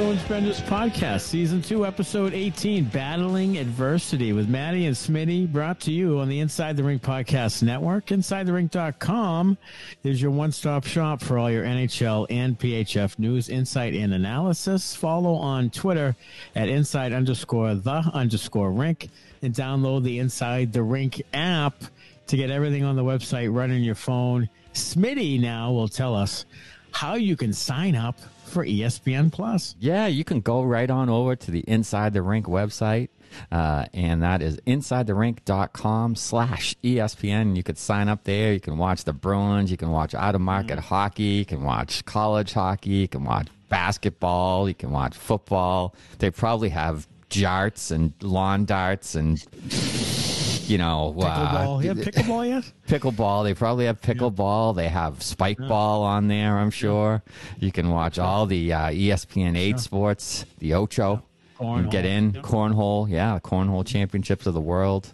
Bruins Benders podcast, season two, episode 18, Battling Adversity with Maddie and Smitty, brought to you on the Inside the Rink podcast network. InsideTheRink.com is your one stop shop for all your NHL and PHF news, insight, and analysis. Follow on Twitter at inside underscore the underscore rink and download the Inside the Rink app to get everything on the website on your phone. Smitty now will tell us how you can sign up for ESPN Plus. Yeah, you can go right on over to the Inside the Rink website. Uh, and that is insidetherink.com slash ESPN. You could sign up there. You can watch the Bruins. You can watch out of market hockey. You can watch college hockey. You can watch basketball. You can watch football. They probably have jarts and lawn darts and you know Pickleball. uh, you have pickleball yet? pickleball. They probably have pickleball. They have spike ball on there. I'm sure you can watch all the uh, ESPN eight sports, the Ocho. Can get Cornhole. in cornhole, yeah, the cornhole championships of the world.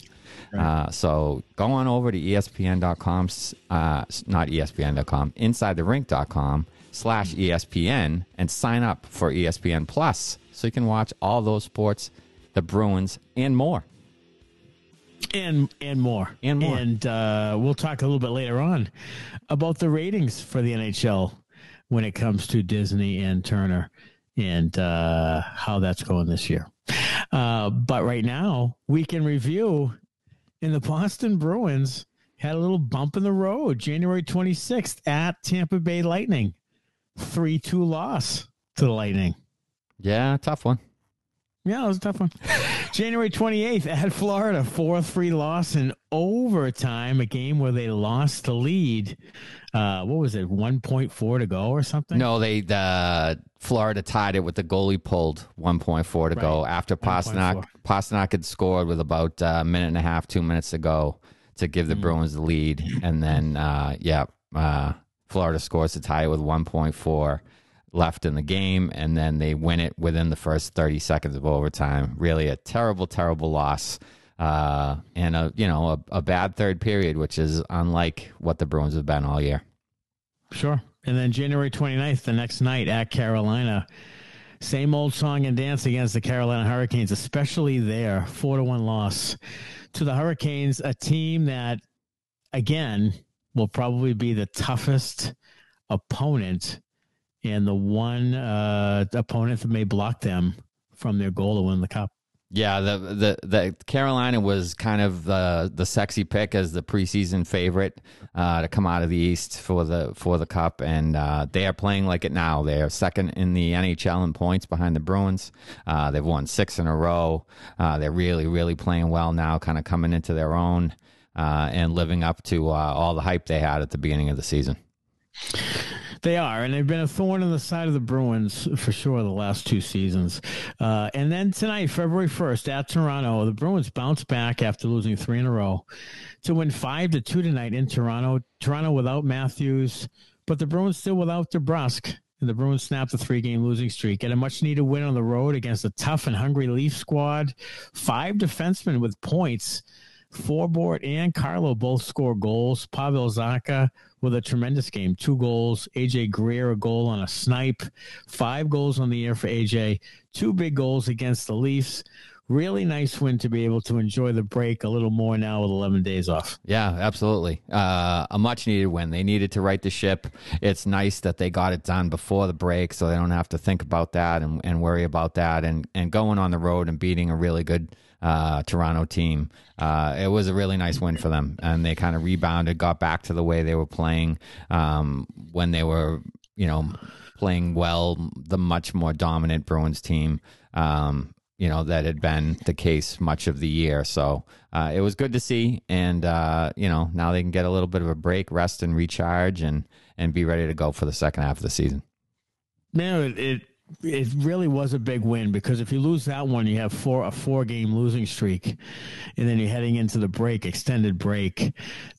Uh, so go on over to ESPN.com, uh, not ESPN.com, InsideTheRink.com slash ESPN and sign up for ESPN Plus so you can watch all those sports, the Bruins, and more. And and more And more. and uh, we'll talk a little bit later on about the ratings for the NHL when it comes to Disney and Turner and uh, how that's going this year. Uh, but right now, we can review in the Boston Bruins had a little bump in the road January 26th at Tampa Bay Lightning. 3 2 loss to the Lightning. Yeah, tough one. Yeah, it was a tough one. January 28th at Florida, 4 3 loss in overtime, a game where they lost the lead. Uh, what was it, 1.4 to go or something? No, they the Florida tied it with the goalie pulled 1.4 to go after Pastrnak 1.4. Pastrnak had scored with about a minute and a half, two minutes to go to give the Mm. Bruins the lead, and then uh, yeah, uh, Florida scores to tie it with 1.4 left in the game, and then they win it within the first 30 seconds of overtime. Really, a terrible, terrible loss. Uh, and a you know a, a bad third period, which is unlike what the Bruins have been all year. Sure. And then January 29th, the next night at Carolina, same old song and dance against the Carolina Hurricanes, especially there, 4 to 1 loss to the Hurricanes, a team that, again, will probably be the toughest opponent and the one uh, opponent that may block them from their goal to win the cup. Yeah, the the the Carolina was kind of the the sexy pick as the preseason favorite uh, to come out of the East for the for the Cup, and uh, they are playing like it now. They are second in the NHL in points behind the Bruins. Uh, they've won six in a row. Uh, they're really really playing well now, kind of coming into their own uh, and living up to uh, all the hype they had at the beginning of the season. They are, and they've been a thorn in the side of the Bruins for sure the last two seasons. Uh, and then tonight, February 1st, at Toronto, the Bruins bounce back after losing three in a row to win five to two tonight in Toronto. Toronto without Matthews, but the Bruins still without DeBrusk. And the Bruins snapped the three game losing streak. Get a much needed win on the road against a tough and hungry Leaf squad. Five defensemen with points. Forbort and Carlo both score goals. Pavel Zacha with a tremendous game, two goals. AJ Greer a goal on a snipe, five goals on the year for AJ, two big goals against the Leafs. Really nice win to be able to enjoy the break a little more now with 11 days off. Yeah, absolutely. Uh, a much needed win. They needed to right the ship. It's nice that they got it done before the break so they don't have to think about that and, and worry about that. And, and going on the road and beating a really good uh, Toronto team, uh, it was a really nice win for them. And they kind of rebounded, got back to the way they were playing um, when they were, you know, playing well, the much more dominant Bruins team. Um, you know that had been the case much of the year. So uh, it was good to see, and uh, you know now they can get a little bit of a break, rest, and recharge, and and be ready to go for the second half of the season. Man, it, it it really was a big win because if you lose that one, you have four a four game losing streak, and then you're heading into the break, extended break.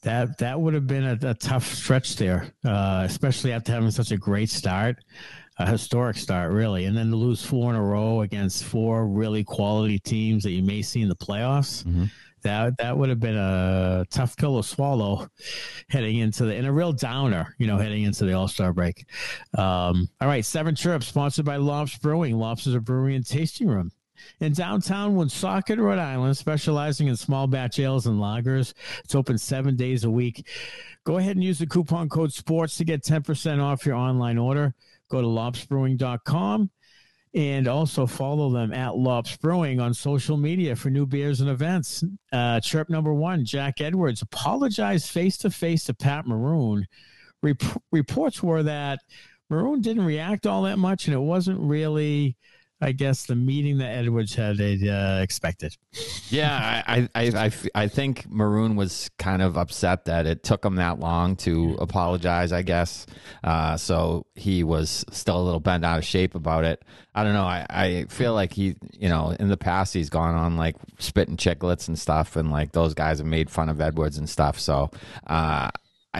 That that would have been a, a tough stretch there, uh, especially after having such a great start, a historic start, really, and then to lose four in a row against four really quality teams that you may see in the playoffs. that that would have been a tough pill to swallow heading into the and a real downer, you know, heading into the All Star break. Um, all right, Seven Chirps sponsored by Lops Brewing. Lops is a brewery and tasting room in downtown Woonsocket, Rhode Island, specializing in small batch ales and lagers. It's open seven days a week. Go ahead and use the coupon code SPORTS to get 10% off your online order. Go to lopsbrewing.com and also follow them at Lops Brewing on social media for new beers and events. Uh, chirp number one Jack Edwards apologized face to face to Pat Maroon. Rep- reports were that Maroon didn't react all that much, and it wasn't really I guess the meeting that Edwards had uh, expected. Yeah, I, I, I, I think Maroon was kind of upset that it took him that long to apologize. I guess uh, so. He was still a little bent out of shape about it. I don't know. I, I feel like he, you know, in the past he's gone on like spitting chicklets and stuff, and like those guys have made fun of Edwards and stuff. So uh,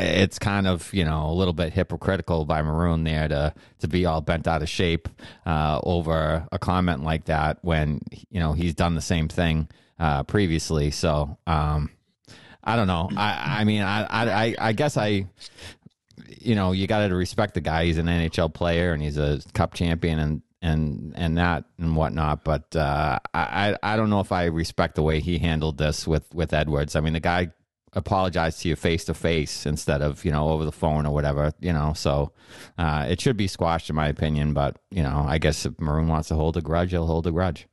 it's kind of you know a little bit hypocritical by Maroon there to to be all bent out of shape uh, over a comment like that when you know he's done the same thing uh, previously. So um, I don't know. I I mean I I I guess I you know you got to respect the guy. He's an NHL player and he's a Cup champion and and and that and whatnot. But uh, I I don't know if I respect the way he handled this with with Edwards. I mean, the guy apologize to you face to face instead of you know over the phone or whatever you know so uh, it should be squashed in my opinion but you know i guess if maroon wants to hold a grudge he'll hold a grudge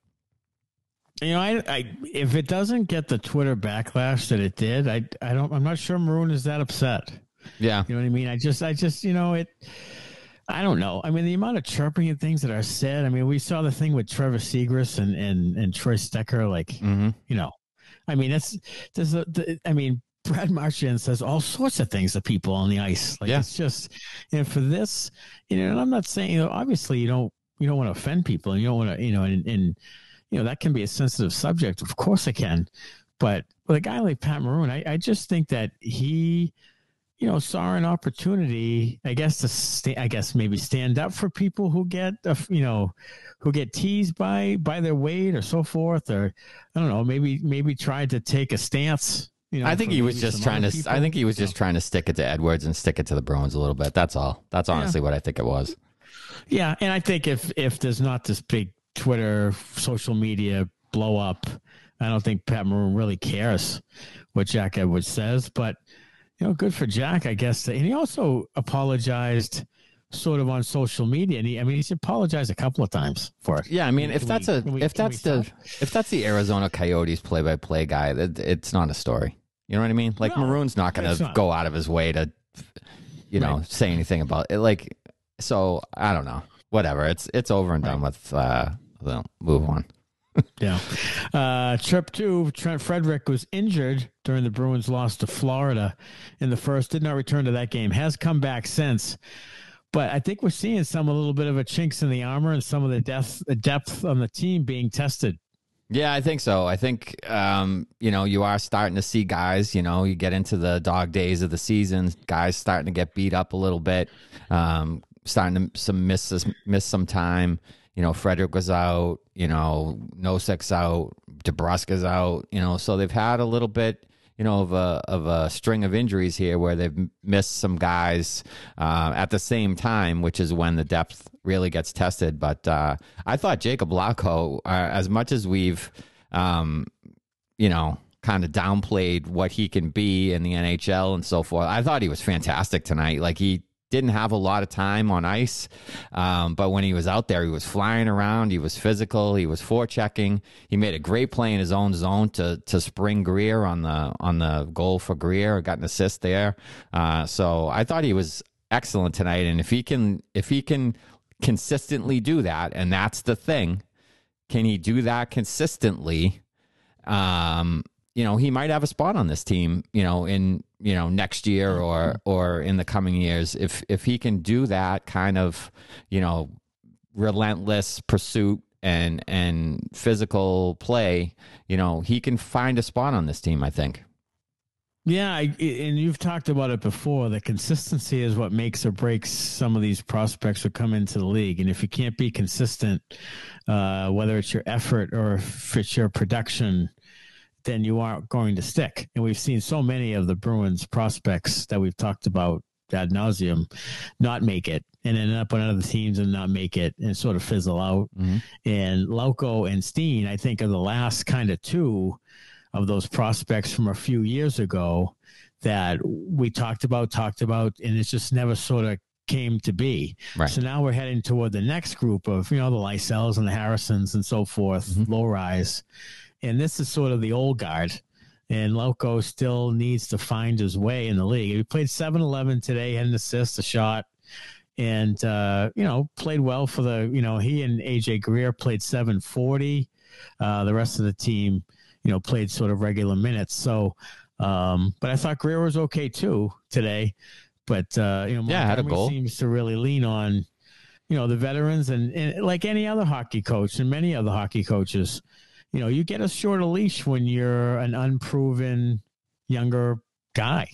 you know I, I if it doesn't get the twitter backlash that it did i i don't i'm not sure maroon is that upset yeah you know what i mean i just i just you know it I don't know. I mean, the amount of chirping and things that are said. I mean, we saw the thing with Trevor Zegras and and and Troy Stecher. Like, mm-hmm. you know, I mean, it's there's a. The, I mean, Brad Marchand says all sorts of things to people on the ice. Like yeah. it's just, and for this, you know, and I'm not saying, you know, obviously you don't, you don't want to offend people and you don't want to, you know, and, and, you know, that can be a sensitive subject. Of course it can. But with a guy like Pat Maroon, I, I just think that he, you know, saw an opportunity, I guess, to stay, I guess maybe stand up for people who get, you know, who get teased by, by their weight or so forth, or I don't know, maybe, maybe tried to take a stance you know, I think he was just trying to. People. I think he was just trying to stick it to Edwards and stick it to the Bruins a little bit. That's all. That's honestly yeah. what I think it was. Yeah, and I think if if there's not this big Twitter, social media blow up, I don't think Pat Maroon really cares what Jack Edwards says. But you know, good for Jack, I guess. And he also apologized sort of on social media and he, I mean he's apologized a couple of times for it. Yeah, I mean if can that's a we, if that's the if that's the Arizona Coyotes play by play guy, that it's not a story. You know what I mean? Like no, Maroon's not going to go out of his way to, you know, right. say anything about it. Like, so I don't know. Whatever. It's it's over and done with. Uh, well, move on. yeah. Uh, chirp two, Trent Frederick was injured during the Bruins' loss to Florida in the first. Did not return to that game. Has come back since. But I think we're seeing some a little bit of a chinks in the armor and some of the depth, the depth on the team being tested. Yeah, I think so. I think um, you know you are starting to see guys. You know, you get into the dog days of the season, guys starting to get beat up a little bit, um, starting to some miss miss some time. You know, Frederick was out. You know, Nosek's out. DeBrusk's out. You know, so they've had a little bit you know, of a of a string of injuries here where they've missed some guys uh, at the same time, which is when the depth really gets tested. But uh, I thought Jakub Lauko, uh, as much as we've, um, you know, kind of downplayed what he can be in the NHL and so forth, I thought he was fantastic tonight. Like he didn't have a lot of time on ice, um, but when he was out there, he was flying around. He was physical. He was forechecking. He made a great play in his own zone to to spring Greer on the on the goal for Greer. Got an assist there. Uh, so I thought he was excellent tonight. And if he can if he can consistently do that, and that's the thing, can he do that consistently? Um, you know, he might have a spot on this team. You know, in you know next year or or in the coming years if if he can do that kind of you know relentless pursuit and and physical play you know he can find a spot on this team i think yeah, I, and you've talked about it before. The consistency is what makes or breaks some of these prospects who come into the league. And if you can't be consistent, uh, whether it's your effort or if it's your production, then you aren't going to stick. And we've seen so many of the Bruins prospects that we've talked about ad nauseum not make it and end up on other teams and not make it and sort of fizzle out. Mm-hmm. And Lauko and Steen, I think, are the last kind of two of those prospects from a few years ago that we talked about, talked about, and it's just never sort of came to be. Right. So now we're heading toward the next group of, you know, the Lysells and the Harrisons and so forth, mm-hmm. Lohreis. And this is sort of the old guard. And Lauko still needs to find his way in the league. He played 7 11 today, had an assist, a shot, and, uh, you know, played well for the, you know, he and AJ Greer played 740. Uh, the rest of the team, you know, played sort of regular minutes. So, um, but I thought Greer was okay too today. But uh, you know, yeah, had a goal. seems to really lean on you know the veterans and, and like any other hockey coach and many other hockey coaches. You know, you get a shorter leash when you're an unproven younger guy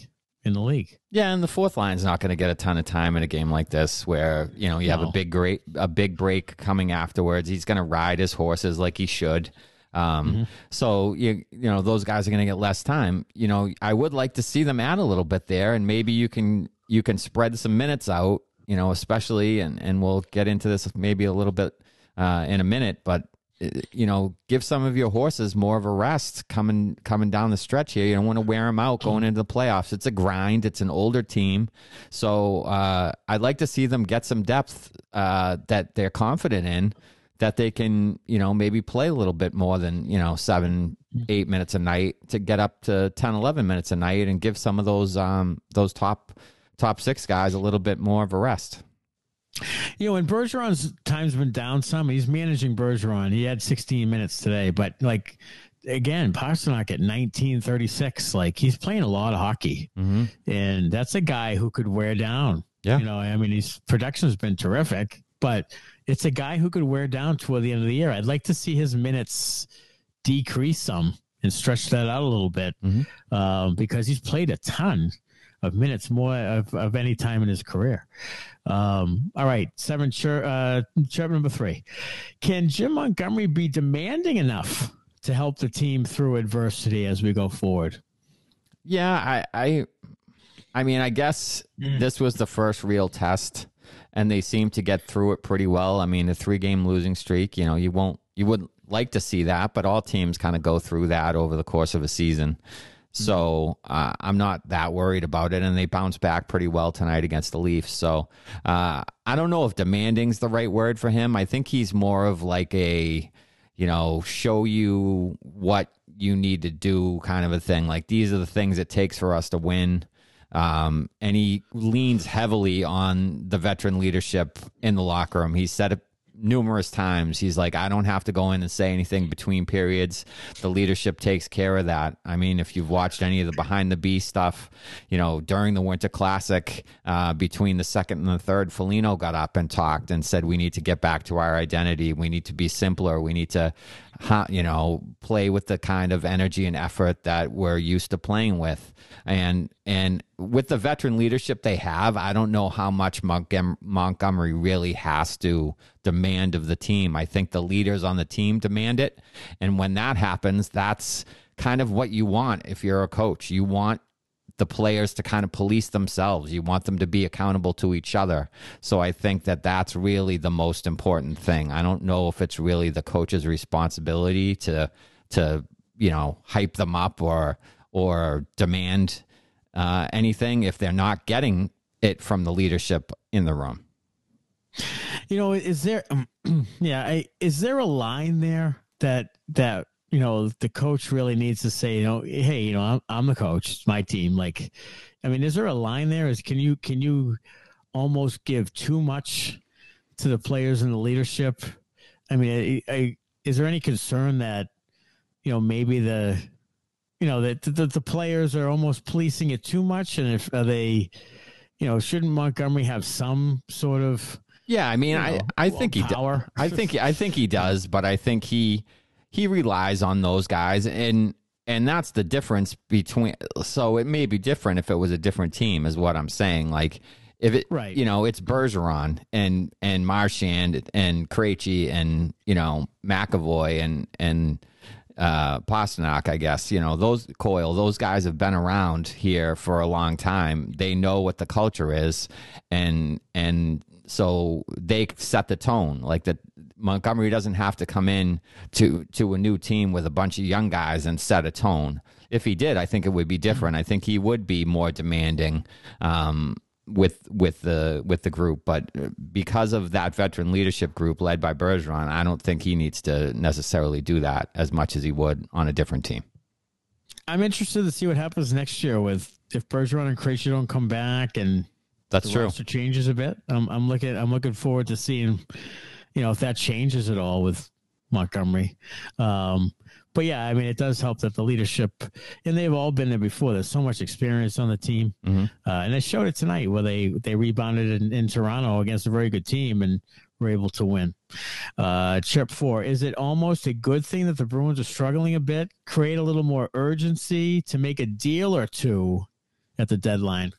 in the league. Yeah, and the fourth line's not going to get a ton of time in a game like this, where you know you no. have a big great a big break coming afterwards. He's going to ride his horses like he should. Um, mm-hmm. So you you know those guys are going to get less time. You know, I would like to see them add a little bit there, and maybe you can you can spread some minutes out. You know, especially and and we'll get into this maybe a little bit uh, in a minute, but you know, give some of your horses more of a rest coming coming down the stretch here. You don't want to wear them out going into the playoffs. It's a grind. It's an older team, so uh, I'd like to see them get some depth uh, that they're confident in that they can, you know, maybe play a little bit more than, you know, seven, eight minutes a night to get up to 10, 11 minutes a night and give some of those, um, those top, top six guys a little bit more of a rest. You know, and Bergeron's time's been down some. He's managing Bergeron. He had 16 minutes today, but like again, Pastrnak at 1936, like he's playing a lot of hockey, mm-hmm. and that's a guy who could wear down. Yeah, you know, I mean, his production has been terrific, but it's a guy who could wear down toward the end of the year. I'd like to see his minutes decrease some and stretch that out a little bit mm-hmm. um, because he's played a ton of minutes more of, of any time in his career. Um, all right, seven, chirp, uh, chirp number three. Can Jim Montgomery be demanding enough to help the team through adversity as we go forward? Yeah, I, I, I mean, I guess mm. this was the first real test and they seem to get through it pretty well. I mean, a three game losing streak, you know, you won't, you wouldn't like to see that, but all teams kind of go through that over the course of a season. So uh, I'm not that worried about it, and they bounced back pretty well tonight against the Leafs. So uh, I don't know if demanding's the right word for him. I think he's more of like a, you know, show you what you need to do kind of a thing. Like these are the things it takes for us to win. Um, and he leans heavily on the veteran leadership in the locker room. He said it numerous times. He's like, I don't have to go in and say anything between periods. The leadership takes care of that. I mean, if you've watched any of the behind the B stuff, you know, during the Winter Classic, uh, between the second and the third, Foligno got up and talked and said, we need to get back to our identity. We need to be simpler. We need to, you know, play with the kind of energy and effort that we're used to playing with and and with the veteran leadership they have, I don't know how much Montgomery really has to demand of the team. I think the leaders on the team demand it, and when that happens, that's kind of what you want if you're a coach. You want the players to kind of police themselves. You want them to be accountable to each other. So I think that that's really the most important thing. I don't know if it's really the coach's responsibility to to you know hype them up or or demand uh, anything if they're not getting it from the leadership in the room. You know, is there, yeah, I, is there a line there that that you know the coach really needs to say, you know, hey, you know, I'm, I'm the coach, it's my team. Like, I mean, is there a line there? Is can you can you almost give too much to the players and the leadership? I mean, I, I, is there any concern that you know maybe the you know that the, the, players are almost policing it too much, and if are they, you know, shouldn't Montgomery have some sort of yeah? I mean, I know, I think he does. I think I think he does, but I think he he relies on those guys, and and that's the difference between. So it may be different if it was a different team, is what I'm saying. Like if it right. you know it's Bergeron and and Marchand and Krejci and you know McAvoy and and uh, Pastrnak, I guess. You know, those Coyle, those guys have been around here for a long time. They know what the culture is, and and so they set the tone. Like that, Montgomery doesn't have to come in to to a new team with a bunch of young guys and set a tone. If he did, I think it would be different. I think he would be more demanding. Um, with with the with the group, but because of that veteran leadership group led by Bergeron, I don't think he needs to necessarily do that as much as he would on a different team. I'm interested to see what happens next year with if Bergeron and Krejci don't come back and that's the true. roster changes a bit. I'm, I'm looking I'm looking forward to seeing, you know, if that changes at all with Montgomery. Um, but yeah, I mean, it does help that the leadership, and they've all been there before. There's so much experience on the team, Mm-hmm. uh, and they showed it tonight where they they rebounded in, in Toronto against a very good team and were able to win. Uh, chirp four: Is it almost a good thing that the Bruins are struggling a bit? Create a little more urgency to make a deal or two at the deadline.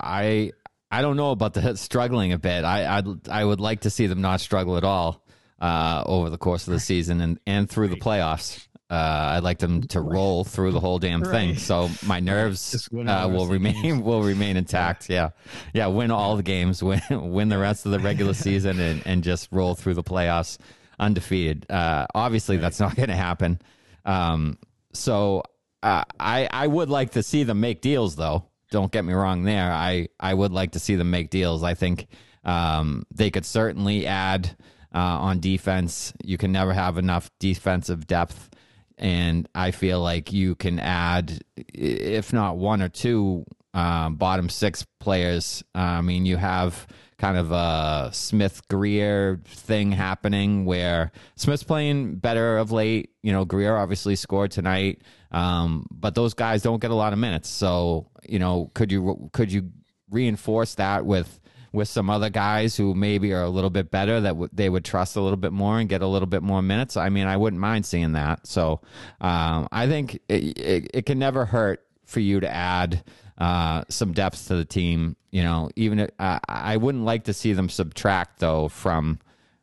I I don't know about the struggling a bit. I I'd, I would like to see them not struggle at all uh, over the course of the season and and through the playoffs. Uh, I'd like them to roll through the whole damn thing, Right. so my nerves uh, will rest of the remain games. will remain intact. Yeah, yeah, win all the games, win win the rest of the regular season, and and just roll through the playoffs undefeated. Uh, obviously, that's not going to happen. Um, so uh, I I would like to see them make deals, though. Don't get me wrong. There, I I would like to see them make deals. I think um, they could certainly add uh, on defense. You can never have enough defensive depth, and I feel like you can add, if not one or two, um, bottom six players. I mean, you have kind of a Smith Greer thing happening where Smith's playing better of late. You know, Greer obviously scored tonight, um, but those guys don't get a lot of minutes. So, you know, could you could you reinforce that with with some other guys who maybe are a little bit better that w- they would trust a little bit more and get a little bit more minutes? I mean, I wouldn't mind seeing that. So, um, I think it, it, it can never hurt for you to add uh, some depth to the team. You know, even if, uh, I wouldn't like to see them subtract though from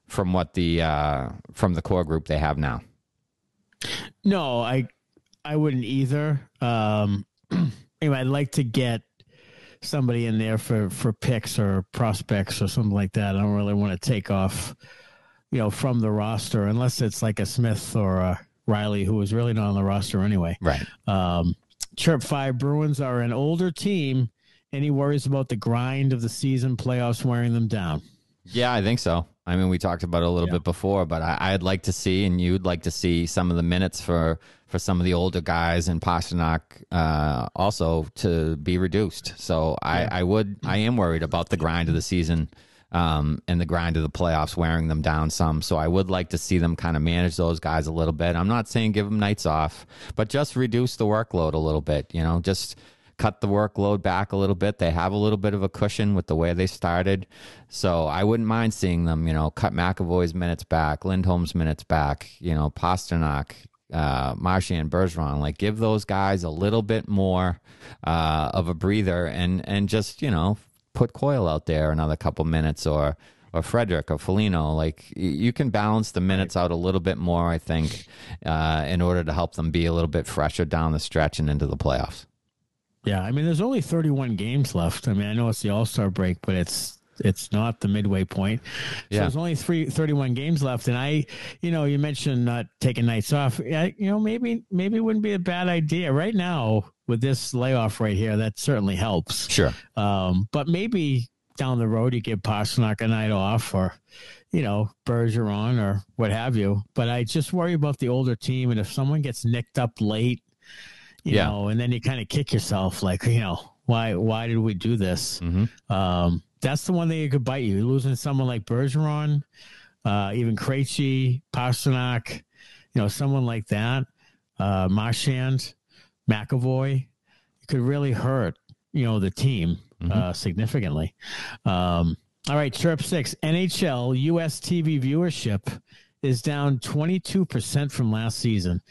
from what the uh, from the core group they have now. No, I I wouldn't either. Um, anyway, I'd like to get somebody in there for for picks or prospects or something like that. I don't really want to take off, you know, from the roster unless it's like a Smith or a Riley who was really not on the roster anyway. Right. Um, Chirp Five Bruins are an older team. Any worries about the grind of the season playoffs wearing them down? Yeah, I think so. I mean, we talked about it a little Yeah. bit before, but I, I'd like to see, and you'd like to see some of the minutes for for some of the older guys and Pastrnak uh, also to be reduced. So I, I would, I am worried about the grind of the season um, and the grind of the playoffs wearing them down some. So I would like to see them kind of manage those guys a little bit. I'm not saying give them nights off, but just reduce the workload a little bit. You know, just cut the workload back a little bit. They have a little bit of a cushion with the way they started. So I wouldn't mind seeing them, you know, cut McAvoy's minutes back, Lindholm's minutes back, you know, Pastrnak, uh, Marchand, Bergeron. Like give those guys a little bit more uh, of a breather and and just, you know, put Coyle out there another couple minutes or or Frederick or Foligno. Like you can balance the minutes out a little bit more, I think, uh, in order to help them be a little bit fresher down the stretch and into the playoffs. Yeah, I mean, there's only 31 games left. I mean, I know it's the All Star break, but it's it's not the midway point. So Yeah. there's only three 31 games left, and I, you know, you mentioned not taking nights off. Yeah, you know, maybe maybe it wouldn't be a bad idea right now with this layoff right here. That certainly helps. Sure. Um, but maybe down the road you give Pastrnak a night off, or you know, Bergeron or what have you. But I just worry about the older team, and if someone gets nicked up late, you Yeah. know, and then you kind of kick yourself, like you know, why why did we do this? hmm Um, that's the one thing that could bite you. Losing someone like Bergeron, uh, even Krejci, Pastrnak, you know, someone like that, uh, Marchand, McAvoy, it could really hurt, you know, the team uh, significantly. Um, all right, Chirp Six, NHL US TV viewership is down 22% from last season.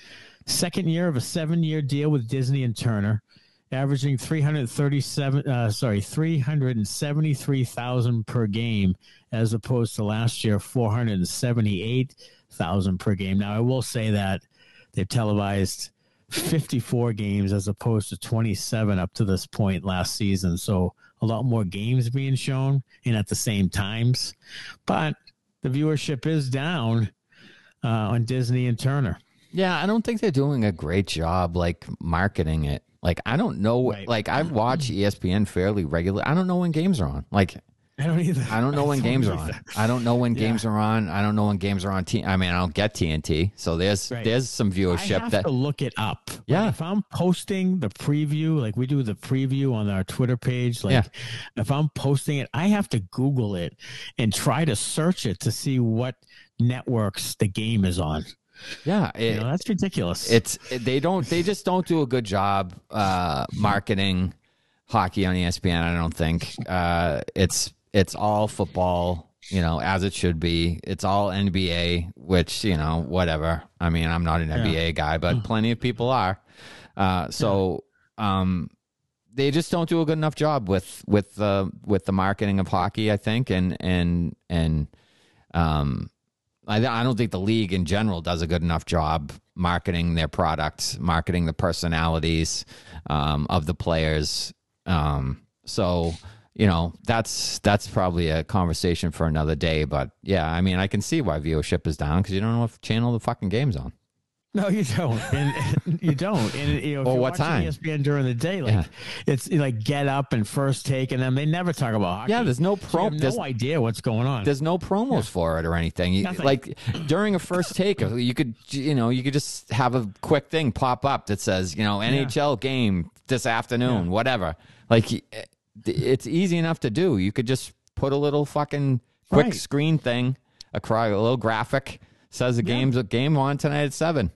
Second year of a seven year deal with Disney and Turner averaging 337 uh, sorry 373,000 per game as opposed to last year 478,000 per game now I will say that they've televised 54 games as opposed to 27 up to this point last season. So a lot more games being shown and at the same times. But the viewership is down uh, on Disney and Turner. Yeah, I don't think they're doing a great job like marketing it. Like I don't know right. like I watch ESPN fairly regularly. I don't know when games are on. Like I don't either. I don't know when games are on. I don't know when yeah. games are on. I don't know when games are on. T- I mean, I don't get TNT, so there's right. there's some viewership. I have that to look it up. Yeah, like if I'm posting the preview, like we do the preview on our Twitter page, like yeah. if I'm posting it, I have to Google it and try to search it to see what networks the game is on. Yeah, it, you know, that's ridiculous. It's they don't they just don't do a good job uh, marketing hockey on ESPN. I don't think uh, it's it's all football, you know, as it should be. It's all NBA, which, you know, whatever. I mean, I'm not an yeah. NBA guy, but mm. plenty of people are. Uh, so, um, they just don't do a good enough job with with the with the marketing of hockey, I think, and and and um, I, I don't think the league in general does a good enough job marketing their products, marketing the personalities um, of the players. Um, so you know that's that's probably a conversation for another day but yeah i mean i can see why viewership is down because you don't know what channel the fucking game's on no, you don't. And, you don't. And you know, well, what time? ESPN during the day, like yeah. it's like get up and first take, and then they never talk about hockey. Yeah, there's no pro. So no idea what's going on. There's no promos yeah. for it or anything. You, like during a first take, you could you know you could just have a quick thing pop up that says you know NHL yeah. game this afternoon, whatever. Like eh, it's easy enough to do. You could just put a little fucking quick right. screen thing, a, a little graphic says the game's a game on tonight at seven.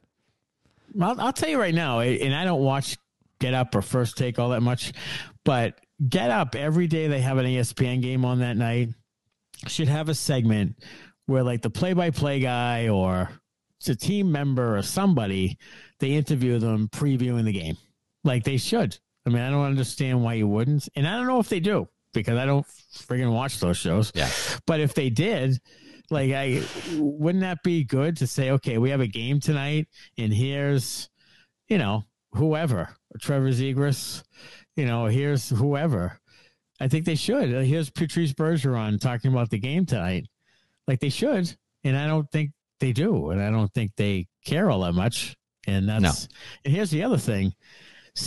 I'll, I'll tell you right now, and I don't watch Get Up or First Take all that much, but Get Up every day they have an ESPN game on that night should have a segment where like the play-by-play guy or it's a team member or somebody they interview them previewing the game like they should I mean, I don't understand why you wouldn't. And I don't know if they do because I don't friggin' watch those shows. Yeah. But if they did, like, I wouldn't that be good to say, okay, we have a game tonight, and here's, you know, whoever, Trevor Zegras, you know, here's whoever. I think they should. Here's Patrice Bergeron talking about the game tonight. Like they should, and I don't think they do, and I don't think they care all that much. And that's no. and here's the other thing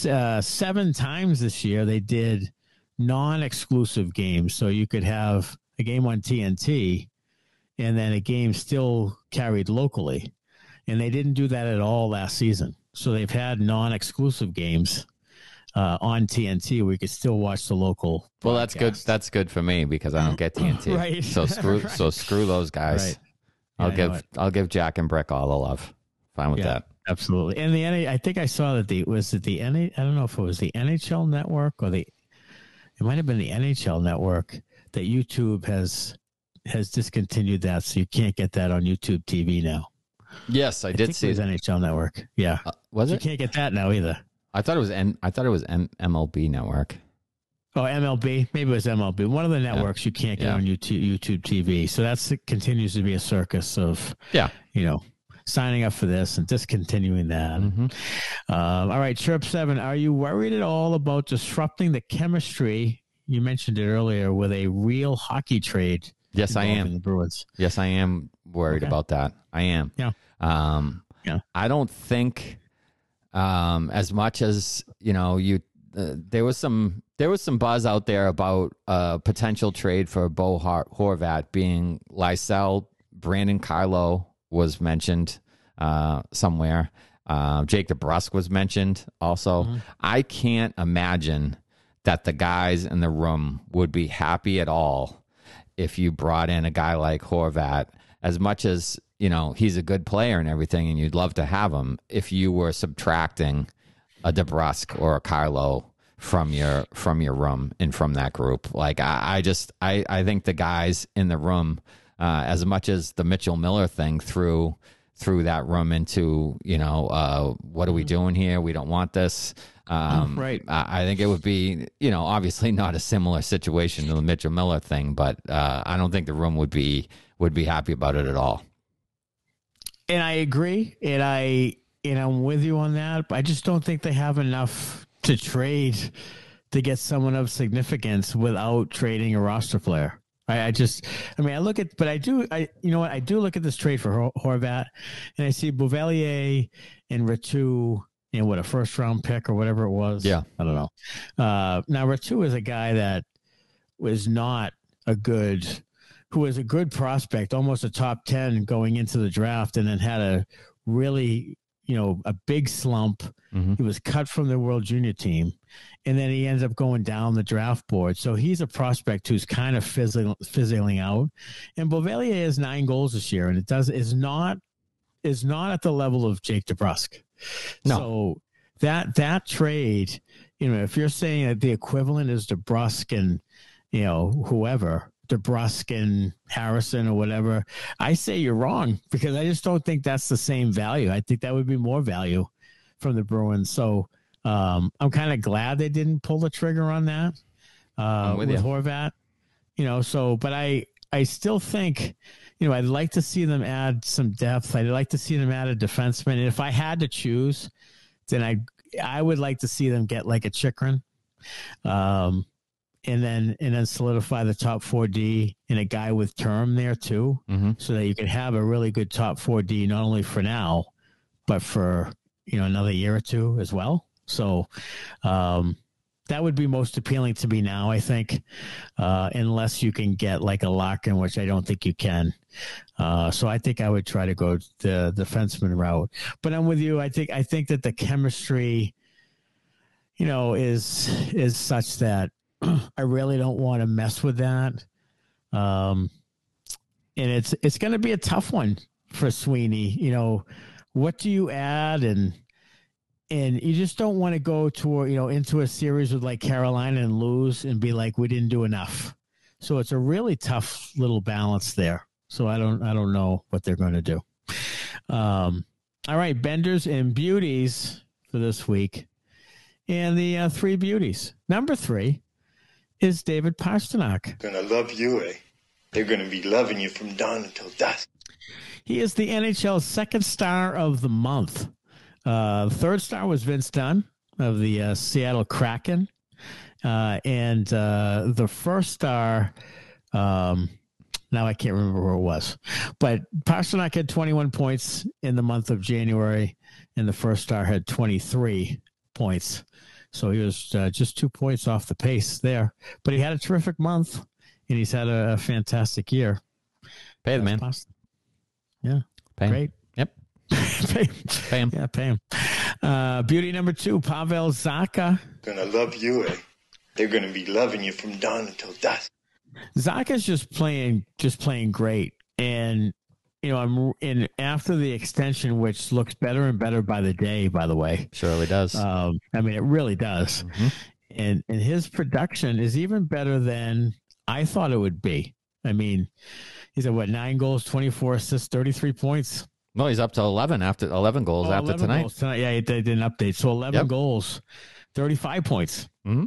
uh, seven times this year they did non-exclusive games, so you could have a game on TNT and then a game still carried locally, and they didn't do that at all last season. So they've had non-exclusive games uh, on TNT where you could still watch the local. Well, that's good. That's good for me because I don't get TNT. right. So screw. right. So screw those guys. Right. I'll give. I'll give Jack and Brick all the love. Fine with yeah. that. Absolutely. And the NA, I think I saw that the was it the NA, I don't know if it was the NHL network or the it might have been the NHL network that YouTube has has discontinued that so you can't get that on YouTube TV now. Yes, I, I did see it was NHL network. Yeah. Uh, was it? You can't get that now either. I thought it was N I thought it was M- MLB network. Oh, MLB. Maybe it was MLB. One of the networks yeah. you can't get yeah. on YouTube YouTube TV. So that's continues to be a circus of yeah, you know, signing up for this and discontinuing that. Mm-hmm. Uh, all right, Chirp Seven, are you worried at all about disrupting the chemistry? You mentioned it earlier with a real hockey trade. Yes, I am. The Bruins. Yes, I am worried okay. about that. I am. Yeah. Um, yeah. I don't think um, as much as you know you. Uh, there was some there was some buzz out there about a potential trade for Bo Horvat being Lysell, Brandon Carlo, was mentioned uh, somewhere. Uh, Jake DeBrusk was mentioned also. Mm-hmm. I can't imagine that the guys in the room would be happy at all if you brought in a guy like Horvat. As much as you know he's a good player and everything, and you'd love to have him, if you were subtracting a DeBrusk or a Carlo from your from your room and from that group, like I, I just I I think the guys in the room uh, as much as the Mitchell Miller thing threw threw that room into you know uh, what are we mm-hmm. doing here? We don't want this. Um, right. I, I, think it would be you know obviously not a similar situation to the Mitchell Miller thing, but uh, I don't think the room would be would be happy about it at all. And I agree, and I and I'm with you on that. But I just don't think they have enough to trade to get someone of significance without trading a roster player. I, I, just, I mean, I look at, but I do, I, you know what, I do look at this trade for Horvat, and I see Beauvillier and Räty, and what a first round pick or whatever it was. Yeah, I don't know. Uh, now Räty is a guy that was not a good, who was a good prospect, almost a top ten going into the draft, and then had a really, you know, a big slump. Mm-hmm. He was cut from the World Junior team, and then he ends up going down the draft board. So he's a prospect who's kind of fizzling, fizzling out. And Beauvillier has nine goals this year, and it does is not is not at the level of Jake DeBrusk. No. So that that trade, you know, if you're saying that the equivalent is DeBrusk and you know whoever DeBrusk and Harrison or whatever, I say you're wrong because I just don't think that's the same value. I think that would be more value from the Bruins. So um, I'm kind of glad they didn't pull the trigger on that uh, with, with Horvat. You know, so but I I still think you know I'd like to see them add some depth. I'd like to see them add a defenseman. And if I had to choose, then I I would like to see them get like a Chychrun. Um, and then and then solidify the top four D and a guy with term there too, mm-hmm. so that you can have a really good top four D not only for now, but for you know another year or two as well. So um, that would be most appealing to me now, I think, uh, unless you can get like a lock in, which I don't think you can. Uh, so I think I would try to go the defenseman route. But I'm with you. I think I think that the chemistry, you know, is is such that I really don't want to mess with that. Um, and it's it's going to be a tough one for Sweeney. You know, what do you add and and you just don't want to go to you know into a series with like Carolina and lose and be like we didn't do enough. So it's a really tough little balance there. So I don't I don't know what they're going to do. Um, all right, benders and beauties for this week, and the uh, three beauties. Number three is David Pastrnak. Gonna love you, eh? They're gonna be loving you from dawn until dusk. He is the NHL's second star of the month. Uh, third star was Vince Dunn of the uh, Seattle Kraken. Uh, and uh, the first star, um, now I can't remember where it was, but Pastrnak had 21 points in the month of January, and the first star had 23 points. So he was uh, just two points off the pace there. But he had a terrific month, and he's had a, a fantastic year. Pay the man. Yeah. Pay Great. Yep. pay, pay him. Yeah, pay him. Uh, beauty number two, Pavel Zacha. Gonna love you, eh? They're gonna be loving you from dawn until dusk. Zacha's just playing, just playing great, and you know, I'm in after the extension, which looks better and better by the day. By the way, surely does. Um, I mean, it really does, mm-hmm. and and his production is even better than I thought it would be. I mean, he's at what nine goals, twenty four assists, thirty three points. No, he's up to eleven after eleven goals oh, after 11 tonight. Goals tonight. Yeah, they didn't update. So eleven yep. goals, thirty five points. Mm-hmm.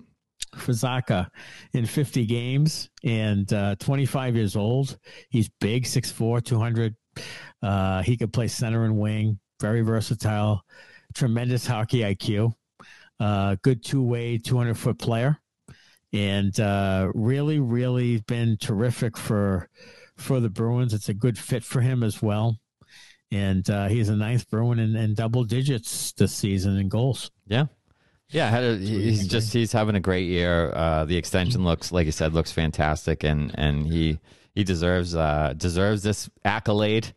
For Zacha in 50 games and uh, 25 years old. He's big, 6'4, 200. Uh, he could play center and wing, very versatile, tremendous hockey IQ, uh, good two way, 200 foot player, and uh, really, really been terrific for for the Bruins. It's a good fit for him as well and uh, he's a ninth Bruin in, in, double digits this season in goals. Yeah. Yeah, a, he's just he's having a great year. Uh, the extension looks, like you said, looks fantastic, and and he he deserves uh, deserves this accolade,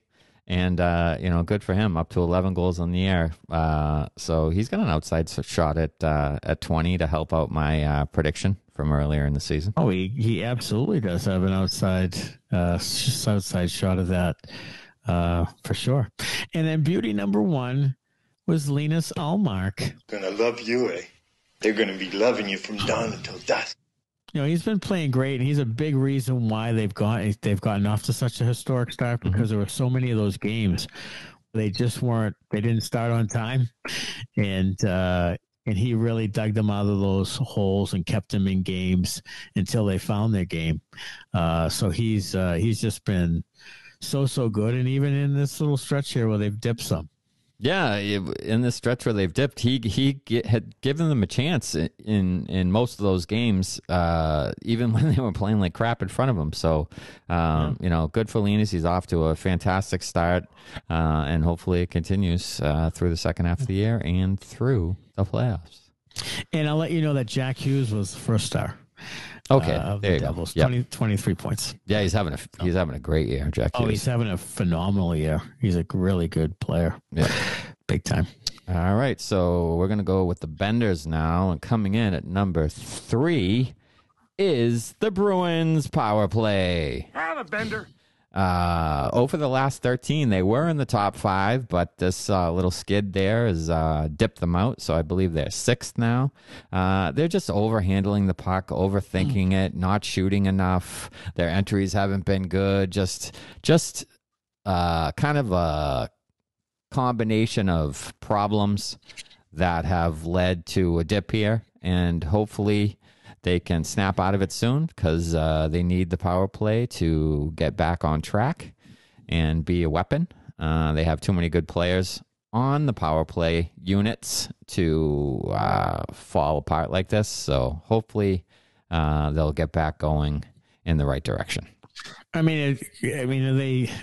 and uh, you know, good for him. Up to eleven goals on the air, uh, so he's got an outside shot at uh, at twenty to help out my uh, prediction from earlier in the season. Oh, he he absolutely does have an outside outside shot of that uh, for sure. And then beauty number one was Linus Ullmark. Gonna love you, eh? They're gonna be loving you from dawn until dusk. You know, he's been playing great, and he's a big reason why they've got they've gotten off to such a historic start mm-hmm. because there were so many of those games they just weren't they didn't start on time, and uh, and he really dug them out of those holes and kept them in games until they found their game. Uh, so he's uh, he's just been so so good, and even in this little stretch here where they've dipped some. Yeah, in this stretch where they've dipped, he he get, had given them a chance in in most of those games, uh, even when they were playing like crap in front of him. So, um, yeah. you know, good for Linus. He's off to a fantastic start, uh, and hopefully it continues uh, through the second half of the year and through the playoffs. And I'll let you know that Jack Hughes was the first star. Okay, uh, there the Devils. Yep. 20, 23 points. Yeah, he's having a he's having a great year, Jack. Oh, he's having a phenomenal year. He's a really good player. Yeah, big time. All right, so we're gonna go with the Benders now, and coming in at number three is the Bruins power play. Have a Bender. Uh, over the last 13, they were in the top five, but this uh, little skid there has uh, dipped them out. So I believe they're sixth now. Uh, they're just overhandling the puck, overthinking mm. it, not shooting enough. Their entries haven't been good. Just, just uh, kind of a combination of problems that have led to a dip here. And hopefully, they can snap out of it soon because uh, they need the power play to get back on track and be a weapon. Uh, they have too many good players on the power play units to uh, fall apart like this. So hopefully uh, they'll get back going in the right direction. I mean, I mean, they?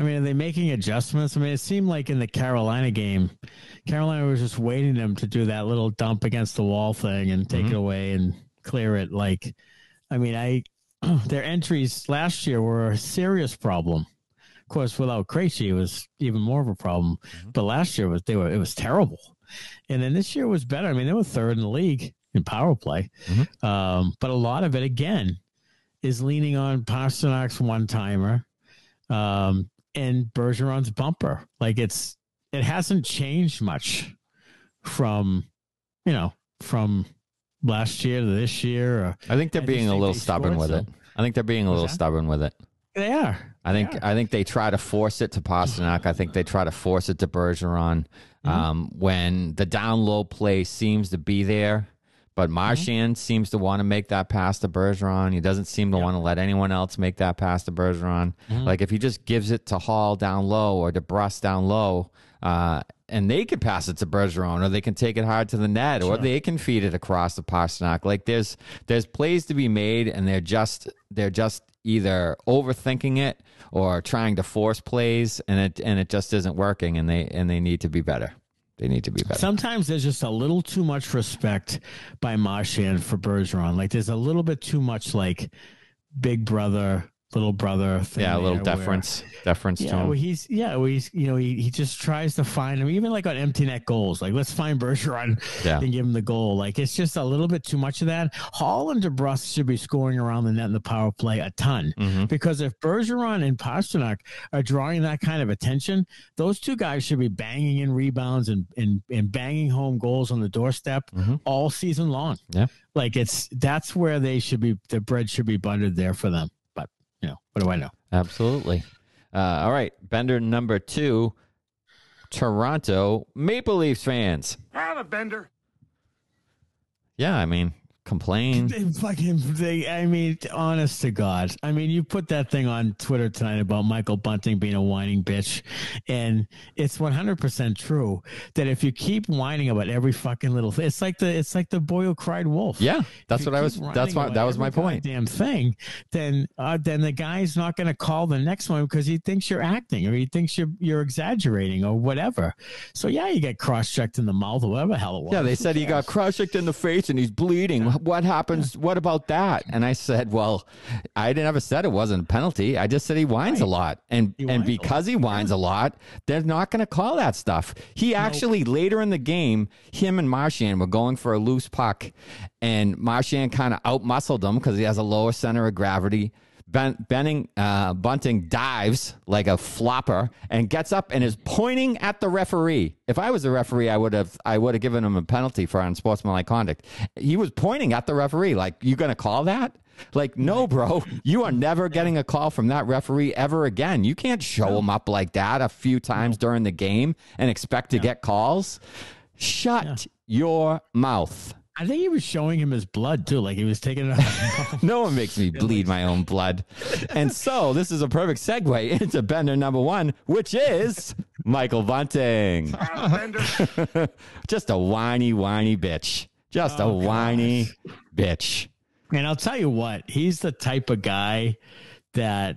I mean, are they making adjustments? I mean, it seemed like in the Carolina game, Carolina was just waiting them to do that little dump against the wall thing and take mm-hmm. it away and clear it. Like, I mean, I their entries last year were a serious problem. Of course, without Krejci, it was even more of a problem. Mm-hmm. But last year was they were it was terrible, and then this year was better. I mean, they were third in the league in power play, mm-hmm. um, but a lot of it again is leaning on Pastrnak's one timer um, and Bergeron's bumper. Like it's it hasn't changed much from you know from last year to this year. Or, I think they're being a little stubborn with it. I think they're being a little stubborn with it. They are. I think I think they try to force it to Pastrnak. I think they try to force it to Bergeron. Mm-hmm. Um, when the down low play seems to be there, but. Marchand mm-hmm. seems to want to make that pass to Bergeron. He doesn't seem to yep. want to let anyone else make that pass to Bergeron. Mm-hmm. Like if he just gives it to Hall down low or to Brust down low, uh, and they can pass it to Bergeron, or they can take it hard to the net, sure. or they can feed it across the Pastrnak. Like there's there's plays to be made, and they're just they're just either overthinking it or trying to force plays, and it and it just isn't working, and they and they need to be better. They need to be better. Sometimes there's just a little too much respect by Marchand for Bergeron. Like there's a little bit too much like big brother little brother thing. Yeah, a little deference, where, deference yeah, to him. Well, he's yeah, well, he's you know he, he just tries to find him even like on empty net goals. Like let's find Bergeron yeah. and give him the goal. Like it's just a little bit too much of that. Hall and DeBrusk should be scoring around the net in the power play a ton mm-hmm. because if Bergeron and Pastrnak are drawing that kind of attention, those two guys should be banging in rebounds and and, and banging home goals on the doorstep mm-hmm. all season long. Yeah, like it's that's where they should be. The bread should be buttered there for them you know, what do I know? Absolutely. Uh, all right, Bender number two, Toronto Maple Leafs fans. Have a Bender. Yeah, I mean, complain. They fucking, they, I mean, honest to God. I mean, you put that thing on Twitter tonight about Michael Bunting being a whining bitch. And it's 100% true that if you keep whining about every fucking little thing, it's like the, it's like the boy who cried wolf. Yeah. That's what I was, that's my, that was my point. Damn thing. Then, uh, then the guy's not going to call the next one because he thinks you're acting or he thinks you're, you're exaggerating or whatever. So yeah, you get cross checked in the mouth or whatever the hell it was. Yeah. They said he got cross checked in the face and he's bleeding. Yeah what happens? What about that? And I said, well, I never said it wasn't a penalty. I just said he whines right. a lot, and he and because he whines a lot, they're not going to call that stuff. He actually nope. later in the game, him and Marchand were going for a loose puck, and Marchand kind of outmuscled him because he has a lower center of gravity. Ben, Benning, uh, Bunting dives like a flopper and gets up and is pointing at the referee. If I was the referee, I would have I would have given him a penalty for unsportsmanlike conduct. He was pointing at the referee, like you going to call that? Like, no, bro, you are never getting a call from that referee ever again. You can't show him up like that a few times during the game and expect to yeah. get calls. Shut yeah. your mouth. I think he was showing him his blood too, like he was taking it out. no one makes me bleed my own blood. And so this is a perfect segue into bender number one, which is Michael Bunting. Just a whiny, whiny bitch. Just a Oh, whiny bitch. And I'll tell you what, he's the type of guy that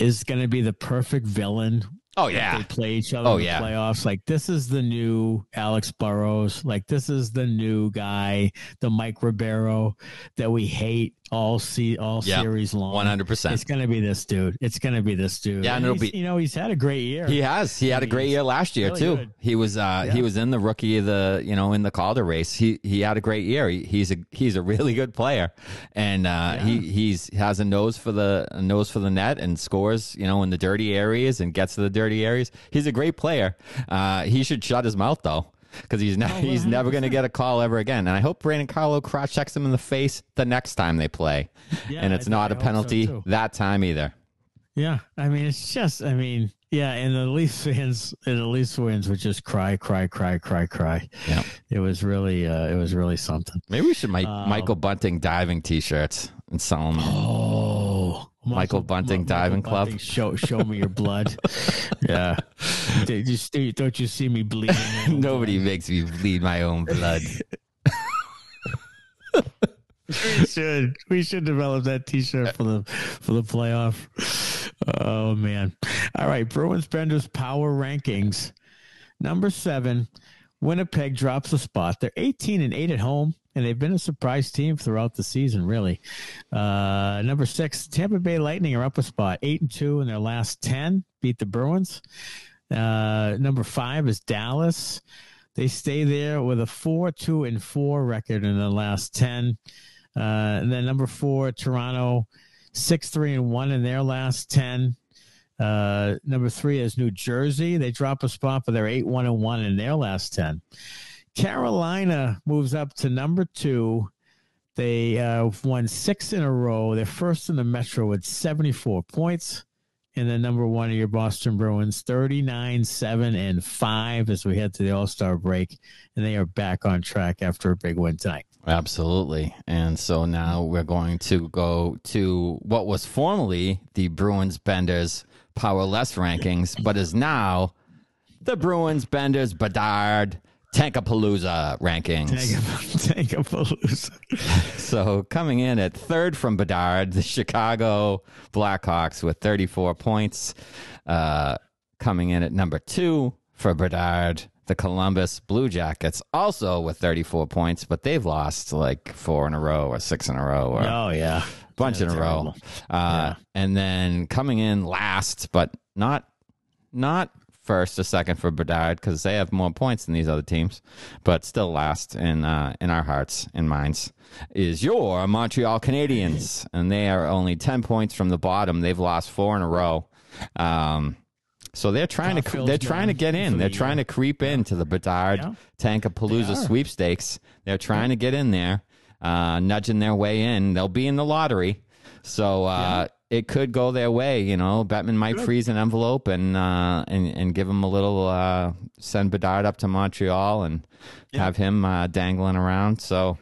is going to be the perfect villain. Oh yeah. They play each other Oh, in the yeah. playoffs. Like this is the new Alex Burrows. Like this is the new guy, the Mike Ribeiro that we hate all see all Yeah, series long. One hundred percent. It's gonna be this dude. It's gonna be this dude. Yeah, and it'll be- You know, he's had a great year. He has. He had a great year last year really too. good. He was uh he was in the rookie of the you know in the Calder race. He he had a great year. He, he's a he's a really good player, and uh, he he's has a nose for the a nose for the net and scores you know in the dirty areas and gets to the dirty areas. He's a great player. Uh, he should shut his mouth though. Because he's Oh, ne- he's never going to get a call ever again, and I hope Brandon Carlo cross checks him in the face the next time they play, Yeah, and it's think- not a hope so, penalty that time either. Yeah, I mean, it's just, I mean, yeah, and the Leafs fans and the Leafs wins would just cry, cry, cry, cry, cry. Yeah. It was really, uh, it was really something. Maybe we should make Um, Michael Bunting diving T-shirts and sell them. Oh, Michael Bunting Diving Club. Show, show me your blood. yeah, Did you, don't you see me bleeding? Nobody makes me bleed my own blood. we should, we should develop that T-shirt for the for the playoff. Oh man! All right, Bruins Benders power rankings. Number seven, Winnipeg drops a spot. They're 18 and 8 at home, and they've been a surprise team throughout the season, really. Uh, number six, Tampa Bay Lightning are up a spot, 8 and 2 in their last 10, beat the Bruins. Uh, number five is Dallas. They stay there with a 4 2 and 4 record in the last 10. Uh, and then number four, Toronto, 6 3 and 1 in their last 10. Uh, number three is New Jersey. They drop a spot, but they're eight one and one in their last ten. Carolina moves up to number two. They uh, won six in a row. They're first in the Metro with seventy four points. And then number one of your Boston Bruins, 39, 7, and 5 as we head to the All Star break. And they are back on track after a big win tonight. Absolutely. And so now we're going to go to what was formerly the Bruins Benders Power Less rankings, but is now the Bruins Benders Bedard Tankapalooza rankings. Tankapalooza. So coming in at third from Bedard, the Chicago Blackhawks with 34 points. Uh, coming in at number two for Bedard, the Columbus Blue Jackets, also with 34 points, but they've lost like four in a row or six in a row or Oh, yeah. bunch in a row. Uh, And then coming in last, but not not first or second for Bedard because they have more points than these other teams, but still last in uh, in our hearts and minds is your Montreal Canadiens, and they are only ten points from the bottom. They've lost four in a row. Um, so they're trying to they're trying to get in. They're trying to creep into the Bedard Yeah. Tankapalooza They sweepstakes. They're trying to get in there, uh, nudging their way in. They'll be in the lottery, so uh, it could go their way. You know, Bettman might freeze an envelope and uh, and and give him a little uh, send Bedard up to Montreal and have him uh, dangling around. So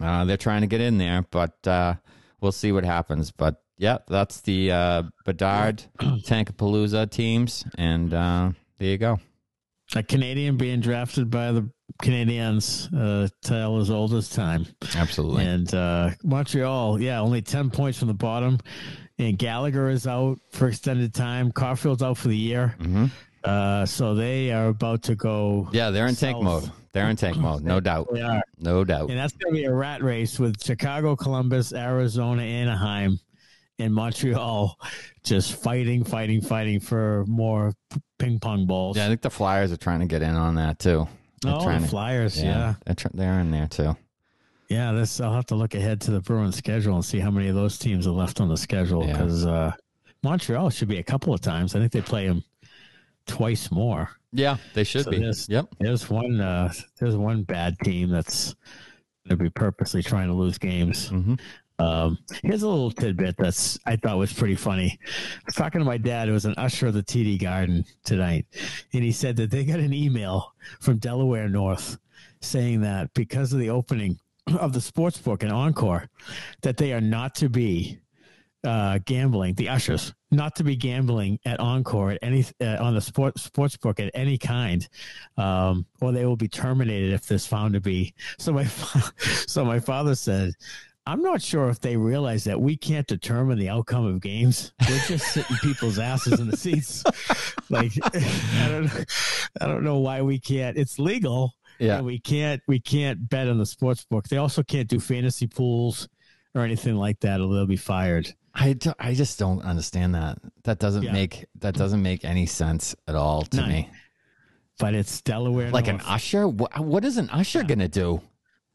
uh, they're trying to get in there, but uh, we'll see what happens. But yeah, that's the uh, Bedard Tankapalooza teams, and uh, there you go. A Canadian being drafted by the Canadians, uh, tale as old as time. Absolutely. And uh, Montreal, yeah, only 10 points from the bottom. And Gallagher is out for extended time. Caulfield's out for the year. Uh, so they are about to go. Mm-hmm. Yeah, they're in tank mode. They're in tank mode, no doubt. They are. No doubt. And that's going to be a rat race with Chicago, Columbus, Arizona, Anaheim, and Montreal just fighting, fighting, fighting for more ping pong balls. Yeah, I think the Flyers are trying to get in on that too. They're oh, the to- Flyers, yeah. they're, tr- they're in there too. Yeah, this I'll have to look ahead to the Bruins schedule and see how many of those teams are left on the schedule Yeah. because uh, Montreal should be a couple of times. I think they play them twice more. Yeah, they should So be. there's- Yep. There's one. Uh, there's one bad team that's going to be purposely trying to lose games. hmm Um, here's a little tidbit that's I thought was pretty funny. I was talking to my dad, who was an usher of the TD Garden tonight, and he said that they got an email from Delaware North saying that because of the opening of the sports book in Encore, that they are not to be uh, gambling. The ushers not to be gambling at Encore at any uh, on the sport sports book at any kind, um, or they will be terminated if this found to be. So my so my father said, I'm not sure if they realize that we can't determine the outcome of games. We're just sitting people's asses in the seats. like I don't know, I don't know why we can't. It's legal. Yeah. we can't we can't bet on the sports book. They also can't do fantasy pools or anything like that, or they'll be fired. I, do, I just don't understand that. That doesn't Yeah. make that doesn't make any sense at all to None. me. But it's Delaware. Like an usher, what, what is an usher gonna do?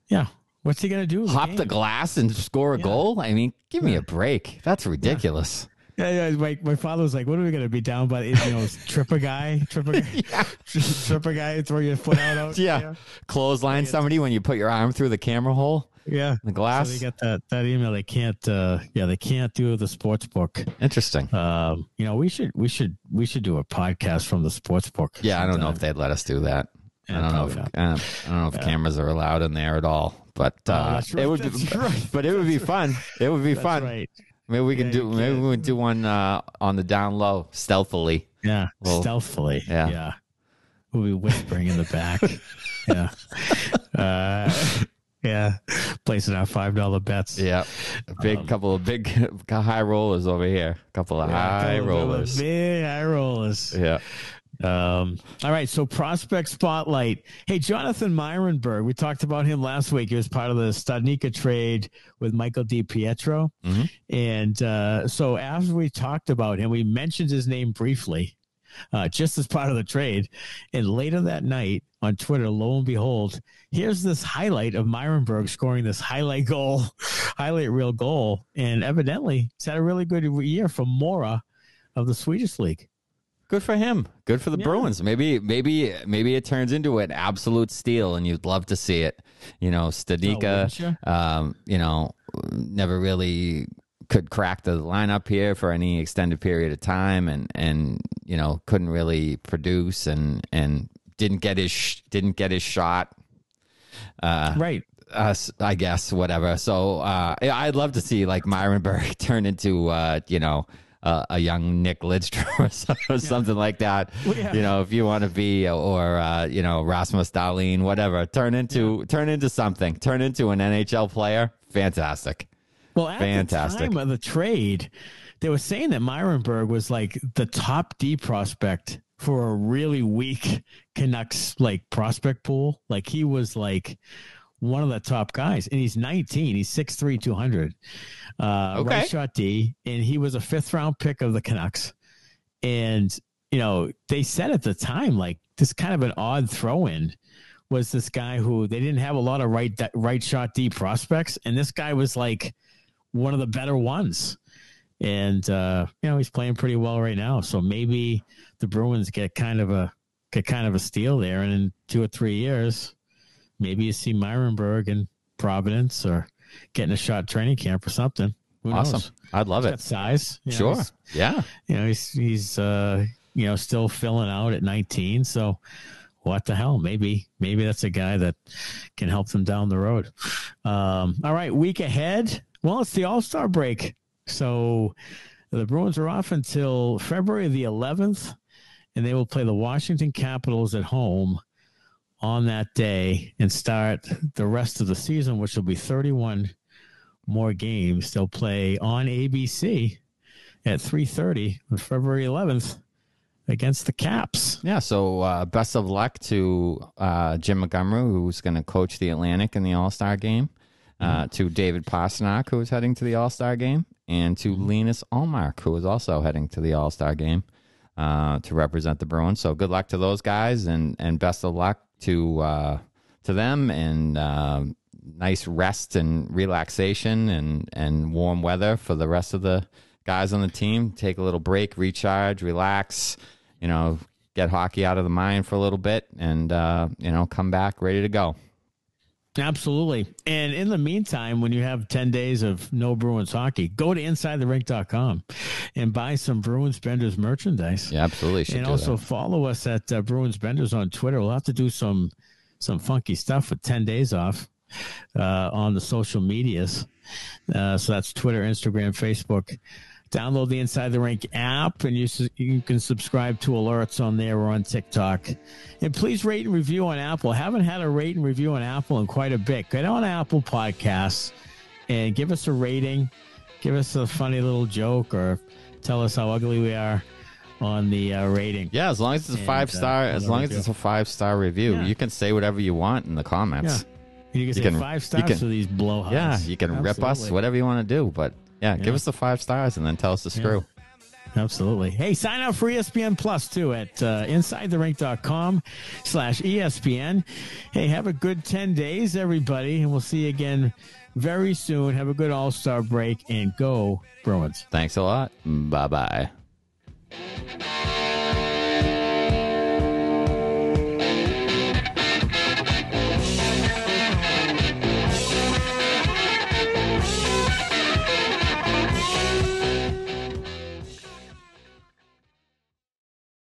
yeah. What's he gonna do? Hop game? the glass and score a Yeah. goal? I mean, give me a break. That's ridiculous. Yeah, yeah. My, my father was like, "What are we gonna be down by? You know, trip a guy, trip a guy, trip a guy, throw your foot out." out Yeah. Clothesline somebody when you put your arm through the camera hole, yeah. the glass. So they got that that email. They can't. uh Yeah, they can't do the sports book. Interesting. Um, you know, we should we should we should do a podcast from the sports book. Yeah, I don't know if they'd let us do that. I don't know if uh, I don't know if cameras are allowed in there at all. But Oh, uh, right, it would be, right, but it would be fun. It would be That's fun. right. Maybe we can Yeah, do. Maybe we would do one uh, on the down low, stealthily. Yeah, Well, stealthily. yeah. Yeah. We'll be whispering in the back. yeah. Uh, yeah. Placing our five dollar bets. Yeah, a big couple of big high rollers over here. A couple of Um, Yeah, high couple of rollers. Big high rollers. Yeah. Um, all right, so prospect spotlight. Hey, Jonathan Myrenberg, we talked about him last week. He was part of the Studnicka trade with Michael DiPietro. Mhm. And uh, so after we talked about him, we mentioned his name briefly, uh, just as part of the trade. And later that night on Twitter, lo and behold, here's this highlight of Myrenberg scoring this highlight goal, highlight reel goal. And evidently, he's had a really good year for Mora of the Swedish league. Good for him. Good for the Yeah. Bruins. Maybe, maybe, maybe it turns into an absolute steal, and you'd love to see it. You know, Oh, Studnicka. wouldn't you? um, you know, never really could crack the lineup here for any extended period of time, and and you know couldn't really produce, and and didn't get his sh- didn't get his shot. Uh, Right. us, I guess, whatever. So uh, I'd love to see like Myrenberg turn into, uh, you know, uh, a young Nick Lidstrom or so- or something like that. Well, yeah. You know, if you want to be, or uh, you know, Rasmus Dahlin, whatever, turn into turn into something, turn into an NHL player. Fantastic. Well, at Fantastic. the time of the trade, they were saying that Myrenberg was like the top D prospect for a really weak Canucks like prospect pool. Like he was like one of the top guys, and he's 19. He's 6'3", 200. Uh, Okay. Right shot D, and he was a fifth round pick of the Canucks. And you know, they said at the time like this kind of an odd throw in was this guy who they didn't have a lot of right right shot D prospects, and this guy was like one of the better ones. And uh, you know, he's playing pretty well right now. So maybe the Bruins get kind of a get kind of a steal there, and in two or three years, maybe you see Myrenberg in Providence or getting a shot training camp or something. Who Awesome. knows? I'd love He's it. size. you know, Sure. Yeah. you know, he's he's uh, you know still filling out at 19. So what the hell? Maybe maybe that's a guy that can help them down the road. Um, all right, week ahead. Well, it's the All Star break, so the Bruins are off until February the 11th, and they will play the Washington Capitals at home on that day and start the rest of the season, which will be 31 more games. They'll play on ABC at 3.30 on February 11th against the Caps. Yeah. So uh, best of luck to uh, Jim Montgomery, who's going to coach the Atlantic in the All Star game, uh, to David Pastrnak, who is heading to the All Star game, and to Linus Ullmark, who is also heading to the All Star game uh, to represent the Bruins. So good luck to those guys, and and best of luck to uh, to them, and uh, nice rest and relaxation, and and warm weather for the rest of the guys on the team. Take a little break, recharge, relax. You know, get hockey out of the mind for a little bit, and uh, you know, come back ready to go. Absolutely. And in the meantime, when you have 10 days of no Bruins hockey, go to InsideTheRink.com and buy some Bruins Benders merchandise. Yeah, absolutely. And also that. follow us at uh, Bruins Benders on Twitter. We'll have to do some some funky stuff with 10 days off uh, on the social medias. Uh, so that's Twitter, Instagram, Facebook, Download the Inside the Rink app, and you you can subscribe to alerts on there or on TikTok. And please rate and review on Apple. Haven't had a rate and review on Apple in quite a bit. Get on Apple Podcasts and give us a rating. Give us a funny little joke or tell us how ugly we are on the uh, rating. Yeah, as long as it's a And, five uh, star, as long as it's a five star review, Yeah. you can say whatever you want in the comments. You can say can- five you stars can- for these blowhards. Yeah, you can rip us, whatever you want to do, but yeah, give us the five stars and then tell us to screw. Absolutely. Hey, sign up for ESPN Plus too at uh, InsideTheRink.com slash ESPN. Hey, have a good 10 days, everybody, and we'll see you again very soon. Have a good All-Star break and go Bruins. Thanks a lot. Bye bye.